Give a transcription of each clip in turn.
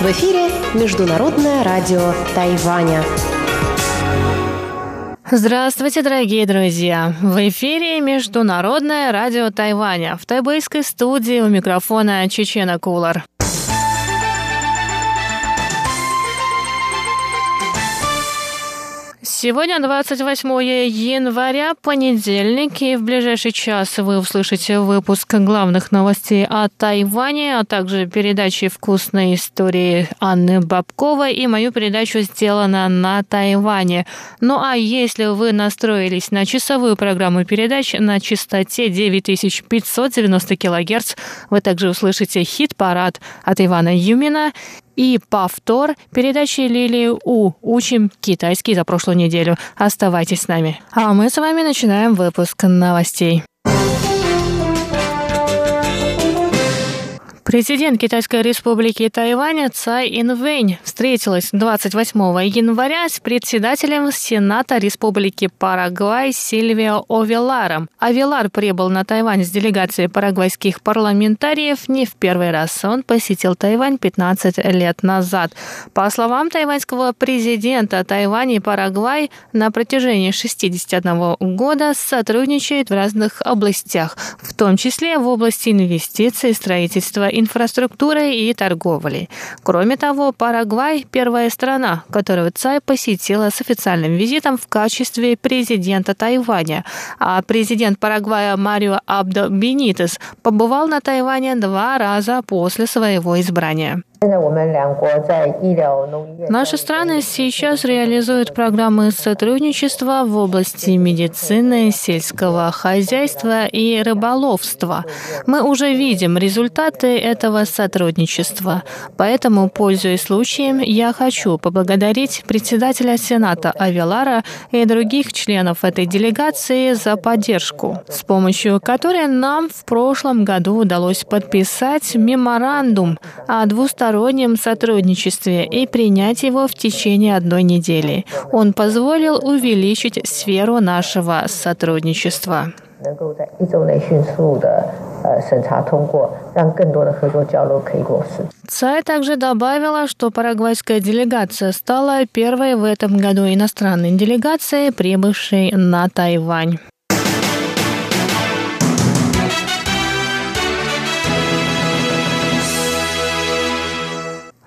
В эфире Международное радио Тайваня. Здравствуйте, дорогие друзья! В эфире Международное радио Тайваня. В тайбэйской студии у микрофона Чечена Кулар. Сегодня 28 января, понедельник, и в ближайший час вы услышите выпуск главных новостей о Тайване, а также передачи «Вкусные истории» Анны Бабковой и мою передачу «Сделано на Тайване». Ну а если вы настроились на часовую программу передач на частоте 9590 кГц, вы также услышите хит-парад от Ивана Юмина и повтор передачи Лилии У «Учим китайский» за прошлую неделю. Оставайтесь с нами. А мы с вами начинаем выпуск новостей. Президент Китайской республики Тайвань Цай Инвэнь встретилась 28 января с председателем Сената Республики Парагвай Сильвио Овеларом. Овелар прибыл на Тайвань с делегацией парагвайских парламентариев не в первый раз. Он посетил Тайвань 15 лет назад. По словам тайваньского президента, Тайвань и Парагвай на протяжении 61 года сотрудничают в разных областях, в том числе в области инвестиций, строительства инфраструктурой и торговлей. Кроме того, Парагвай – первая страна, которую Цай посетила с официальным визитом в качестве президента Тайваня, а президент Парагвая Марио Абдо Бенитес побывал на Тайване два раза после своего избрания. Наши страны сейчас реализуют программы сотрудничества в области медицины, сельского хозяйства и рыболовства. Мы уже видим результаты этого сотрудничества. Поэтому, пользуясь случаем, я хочу поблагодарить председателя Сената Авелара и других членов этой делегации за поддержку, с помощью которой нам в прошлом году удалось подписать меморандум о двустороннем двустороннем сотрудничестве и принять его в течение одной недели. Он позволил увеличить сферу нашего сотрудничества. Цай также добавила, что парагвайская делегация стала первой в этом году иностранной делегацией, прибывшей на Тайвань.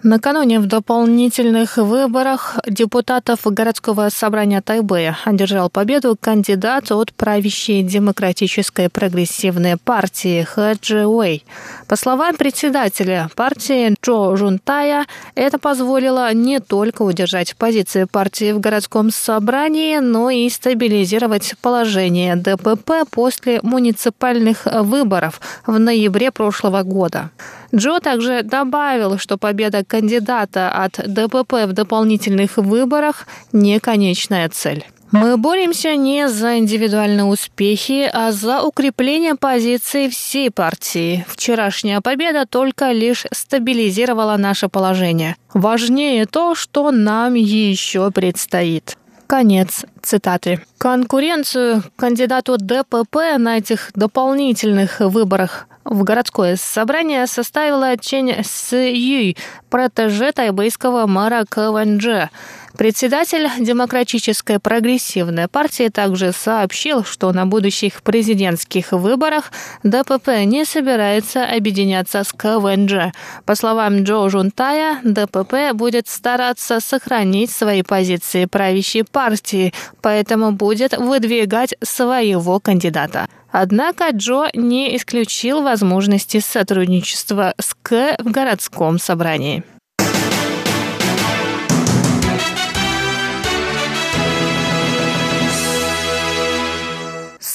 Накануне в дополнительных выборах депутатов городского собрания Тайбэя одержал победу кандидат от правящей демократической прогрессивной партии Хэ Джи Уэй. По словам председателя партии Джо Жунтая, это позволило не только удержать позиции партии в городском собрании, но и стабилизировать положение ДПП после муниципальных выборов в ноябре прошлого года. Джо также добавил, что победа кандидата от ДПП в дополнительных выборах не конечная цель. Мы боремся не за индивидуальные успехи, а за укрепление позиций всей партии. Вчерашняя победа только лишь стабилизировала наше положение. Важнее то, что нам еще предстоит. Конец цитаты. Конкуренцию кандидату ДПП на этих дополнительных выборах в городское собрание составила Чен С. Юй, протеже тайбэйского мэра Кванджа. Председатель Демократической прогрессивной партии также сообщил, что на будущих президентских выборах ДПП не собирается объединяться с КВНЖ. По словам Джо Жунтая, ДПП будет стараться сохранить свои позиции правящей партии, поэтому будет выдвигать своего кандидата. Однако Джо не исключил возможности сотрудничества с К в городском собрании.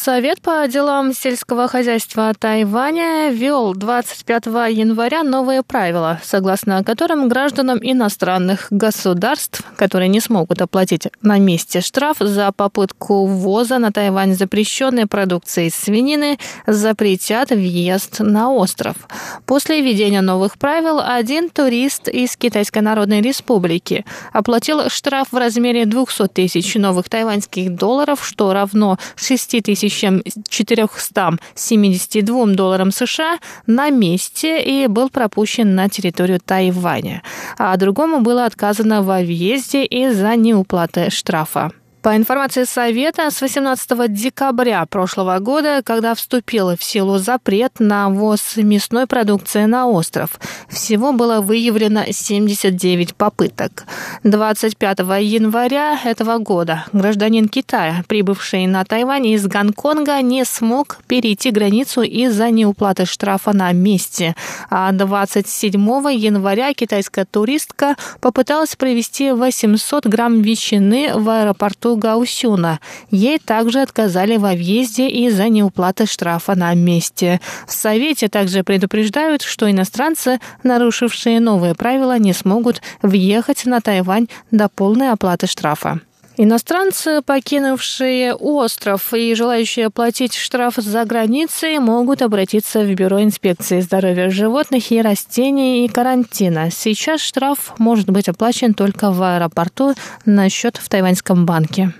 Совет по делам сельского хозяйства Тайваня ввел 25 января новые правила, согласно которым гражданам иностранных государств, которые не смогут оплатить на месте штраф за попытку ввоза на Тайвань запрещенной продукции из свинины, запретят въезд на остров. После введения новых правил один турист из Китайской Народной Республики оплатил штраф в размере 200 тысяч новых тайваньских долларов, что равно 6 тысяч 1472 долларам США на месте и был пропущен на территорию Тайваня, а другому было отказано во въезде из-за неуплаты штрафа. По информации Совета, с 18 декабря прошлого года, когда вступил в силу запрет на ввоз мясной продукции на остров, всего было выявлено 79 попыток. 25 января этого года гражданин Китая, прибывший на Тайвань из Гонконга, не смог перейти границу из-за неуплаты штрафа на месте. А 27 января китайская туристка попыталась провести 800 грамм ветчины в аэропорту аэропорту Гаусюна. Ей также отказали во въезде из-за неуплаты штрафа на месте. В Совете также предупреждают, что иностранцы, нарушившие новые правила, не смогут въехать на Тайвань до полной оплаты штрафа. Иностранцы, покинувшие остров и желающие оплатить штраф за границей, могут обратиться в Бюро инспекции здоровья животных и растений и карантина. Сейчас штраф может быть оплачен только в аэропорту на счет в тайваньском банке.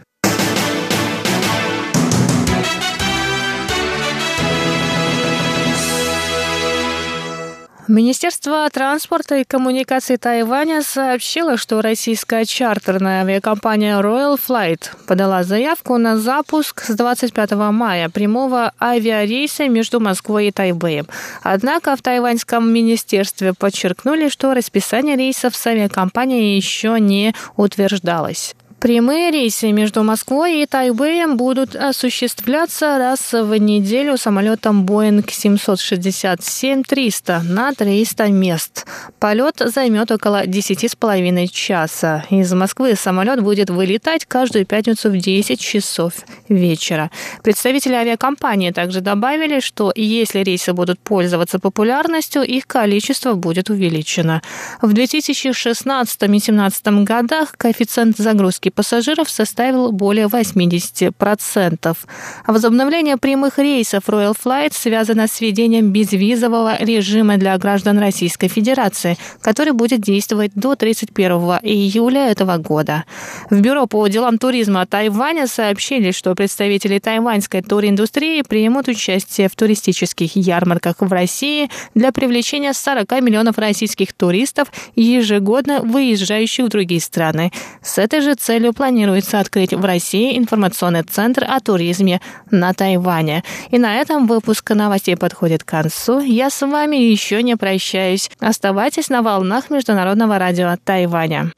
Министерство транспорта и коммуникаций Тайваня сообщило, что российская чартерная авиакомпания Royal Flight подала заявку на запуск с 25 мая прямого авиарейса между Москвой и Тайбэем. Однако в тайваньском министерстве подчеркнули, что расписание рейсов с авиакомпанией еще не утверждалось. Прямые рейсы между Москвой и Тайбэем будут осуществляться раз в неделю самолетом Boeing 767-300 на 300 мест. Полет займет около 10,5 часа. Из Москвы самолет будет вылетать каждую пятницу в 10 часов вечера. Представители авиакомпании также добавили, что если рейсы будут пользоваться популярностью, их количество будет увеличено. В 2016 и 2017 годах коэффициент загрузки пассажиров составил более 80%. Возобновление прямых рейсов Royal Flight связано с введением безвизового режима для граждан Российской Федерации, который будет действовать до 31 июля этого года. В Бюро по делам туризма Тайваня сообщили, что представители тайваньской туриндустрии примут участие в туристических ярмарках в России для привлечения 40 миллионов российских туристов, ежегодно выезжающих в другие страны. С этой же целью целью планируется открыть в России информационный центр о туризме на Тайване. И на этом выпуск новостей подходит к концу. Я с вами еще не прощаюсь. Оставайтесь на волнах Международного радио Тайваня.